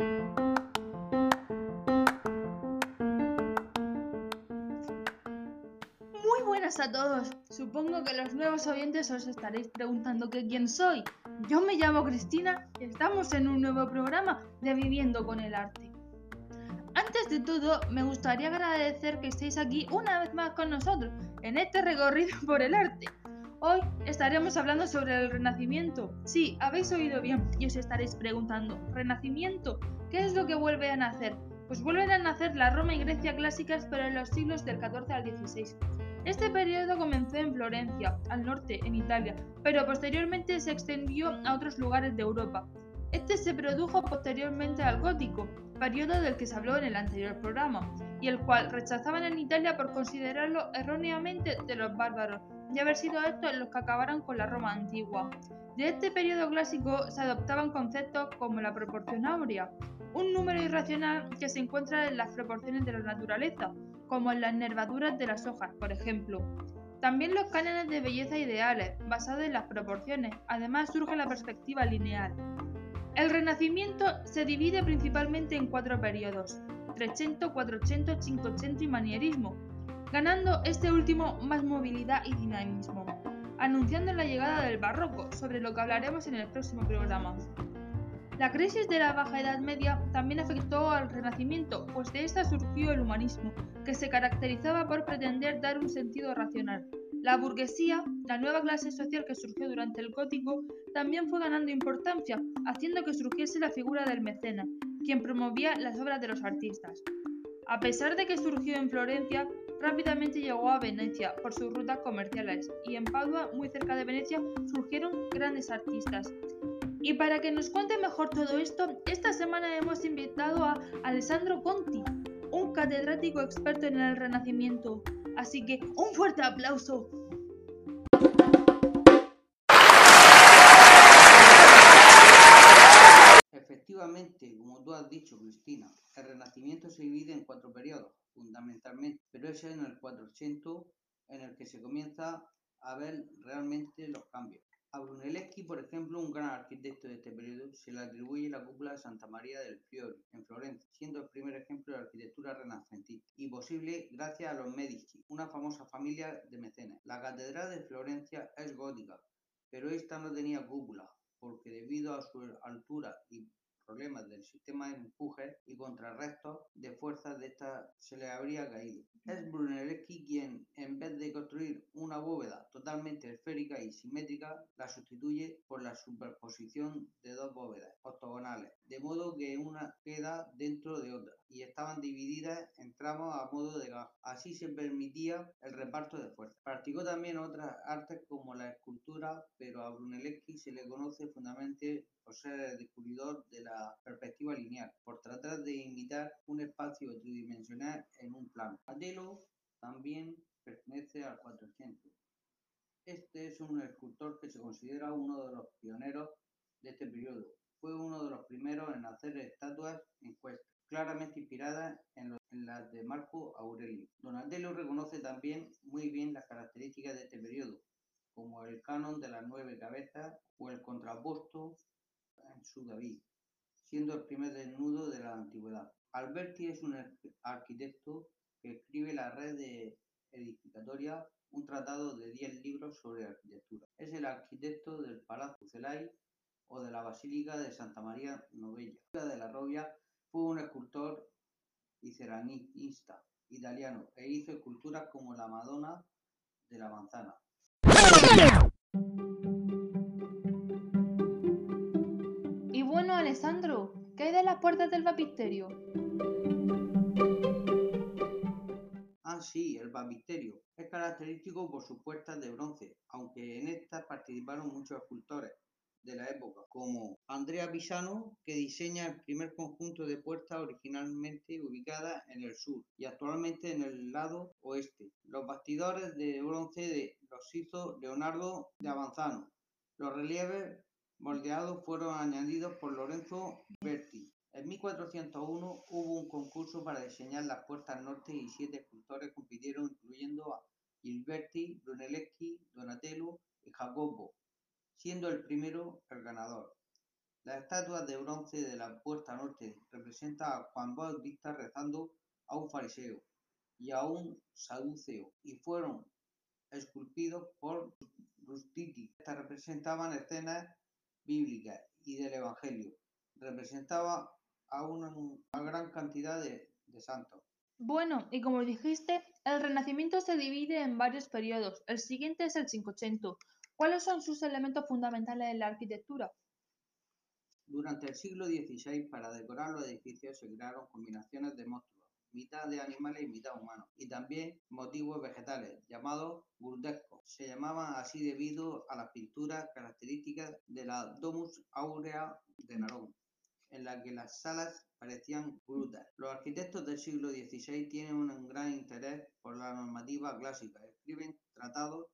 Muy buenas a todos. Supongo que los nuevos oyentes os estaréis preguntando que quién soy. Yo me llamo Cristina y estamos en un nuevo programa de Viviendo con el Arte. Antes de todo, me gustaría agradecer que estéis aquí una vez más con nosotros en este recorrido por el arte. Hoy estaremos hablando sobre el Renacimiento. Sí, habéis oído bien y os estaréis preguntando, ¿Renacimiento? ¿Qué es lo que vuelve a nacer? Pues vuelven a nacer la Roma y Grecia clásicas pero en los siglos del XIV al XVI. Este periodo comenzó en Florencia, al norte, en Italia, pero posteriormente se extendió a otros lugares de Europa. Este se produjo posteriormente al gótico, periodo del que se habló en el anterior programa, y el cual rechazaban en Italia por considerarlo erróneamente de los bárbaros, y haber sido estos los que acabaran con la Roma antigua. De este periodo clásico se adoptaban conceptos como la proporción áurea, un número irracional que se encuentra en las proporciones de la naturaleza, como en las nervaduras de las hojas, por ejemplo. También los cánones de belleza ideales, basados en las proporciones. Además surge la perspectiva lineal. El Renacimiento se divide principalmente en cuatro periodos, 300, 400, 500 y manierismo, ganando este último más movilidad y dinamismo, anunciando la llegada del barroco, sobre lo que hablaremos en el próximo programa. La crisis de la Baja Edad Media también afectó al Renacimiento, pues de esta surgió el humanismo, que se caracterizaba por pretender dar un sentido racional. La burguesía, la nueva clase social que surgió durante el gótico, también fue ganando importancia, haciendo que surgiese la figura del mecenas, quien promovía las obras de los artistas. A pesar de que surgió en Florencia, rápidamente llegó a Venecia por sus rutas comerciales, y en Padua, muy cerca de Venecia, surgieron grandes artistas. Y para que nos cuente mejor todo esto, esta semana hemos invitado a Alessandro Conti, un catedrático experto en el Renacimiento. Así que un fuerte aplauso. Efectivamente, has dicho, Cristina, el Renacimiento se divide en cuatro periodos, fundamentalmente, pero es en el 400 en el que se comienza a ver realmente los cambios. A Brunelleschi, por ejemplo, un gran arquitecto de este periodo, se le atribuye la cúpula de Santa María del Fiori, en Florencia, siendo el primer ejemplo de arquitectura renacentista, y posible gracias a los Medici, una famosa familia de mecenas. La catedral de Florencia es gótica, pero esta no tenía cúpula, porque debido a su altura y problemas del sistema de empuje y contrarrestos de fuerzas de esta se le habría caído. Es Brunelleschi quien, en vez de construir una bóveda totalmente esférica y simétrica, la sustituye por la superposición de dos bóvedas octogonales, de modo que una queda dentro de otra y estaban divididas en tramos a modo de gajo. Así se permitía el reparto de fuerzas. Practicó también otras artes como la escultura, pero a Brunelleschi se le conoce fundamentalmente por ser el descubridor de la perspectiva lineal, por tratar de imitar un espacio tridimensional en un plano. Adelo también pertenece al 400. Este es un escultor que se considera uno de los pioneros de este periodo. Fue uno de los primeros en hacer estatuas en cuesta, claramente inspiradas en, en las de Marco Aurelio. Donatello reconoce también muy bien las características de este periodo, como el canon de las nueve cabezas o el contrapuesto en su David, siendo el primer desnudo de la antigüedad. Alberti es un arquitecto que escribe la red de edificatoria, un tratado de 10 libros sobre arquitectura. Es el arquitecto del Palazzo Celay o de la Basílica de Santa María Novella. de la Robia fue un escultor y ceramista italiano e hizo esculturas como la Madonna de la Manzana. Alessandro, ¿qué hay de las puertas del baptisterio? Ah, sí, el baptisterio. Es característico por sus puertas de bronce, aunque en estas participaron muchos escultores de la época, como Andrea Pisano, que diseña el primer conjunto de puertas originalmente ubicadas en el sur y actualmente en el lado oeste. Los bastidores de bronce de los hizo Leonardo de Avanzano. Los relieves moldeados fueron añadidos por Lorenzo Berti. En 1401 hubo un concurso para diseñar las puertas norte y siete escultores compitieron, incluyendo a Gilberti, Brunelleschi, Donatello y Jacopo, siendo el primero el ganador. Las estatuas de bronce de la puerta norte representa a Juan Bautista rezando a un fariseo y a un saduceo y fueron esculpidos por Rustiti. Estas representaban escenas bíblicas y del Evangelio. Representaba a una, gran cantidad de, de santos. Bueno, y como dijiste, el Renacimiento se divide en varios periodos. El siguiente es el 500. ¿Cuáles son sus elementos fundamentales en la arquitectura? Durante el siglo XVI, para decorar los edificios se crearon combinaciones de monstruos, mitad de animales y mitad humanos, y también motivos vegetales, llamados burdescos. Se llamaban así debido a las pinturas características de la Domus Aurea de Narón, en la que las salas parecían brutas. Los arquitectos del siglo XVI tienen un gran interés por la normativa clásica, escriben tratados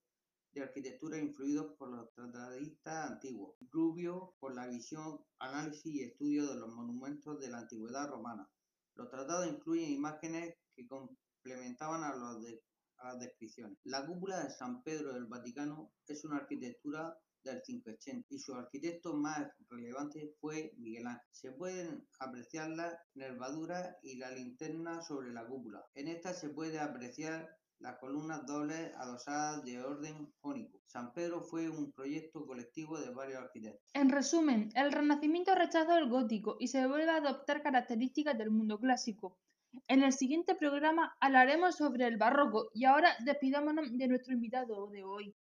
de arquitectura influidos por los tratadistas antiguos, Rubio por la visión, análisis y estudio de los monumentos de la antigüedad romana. Los tratados incluyen imágenes que complementaban a, las descripciones. La cúpula de San Pedro del Vaticano es una arquitectura del 580 y su arquitecto más relevante fue Miguel Ángel. Se pueden apreciar la nervadura y la linterna sobre la cúpula. En esta se puede apreciar las columnas dobles adosadas de orden jónico. San Pedro fue un proyecto colectivo de varios arquitectos. En resumen, el Renacimiento rechazó el gótico y se vuelve a adoptar características del mundo clásico. En el siguiente programa hablaremos sobre el barroco y ahora despidámonos de nuestro invitado de hoy.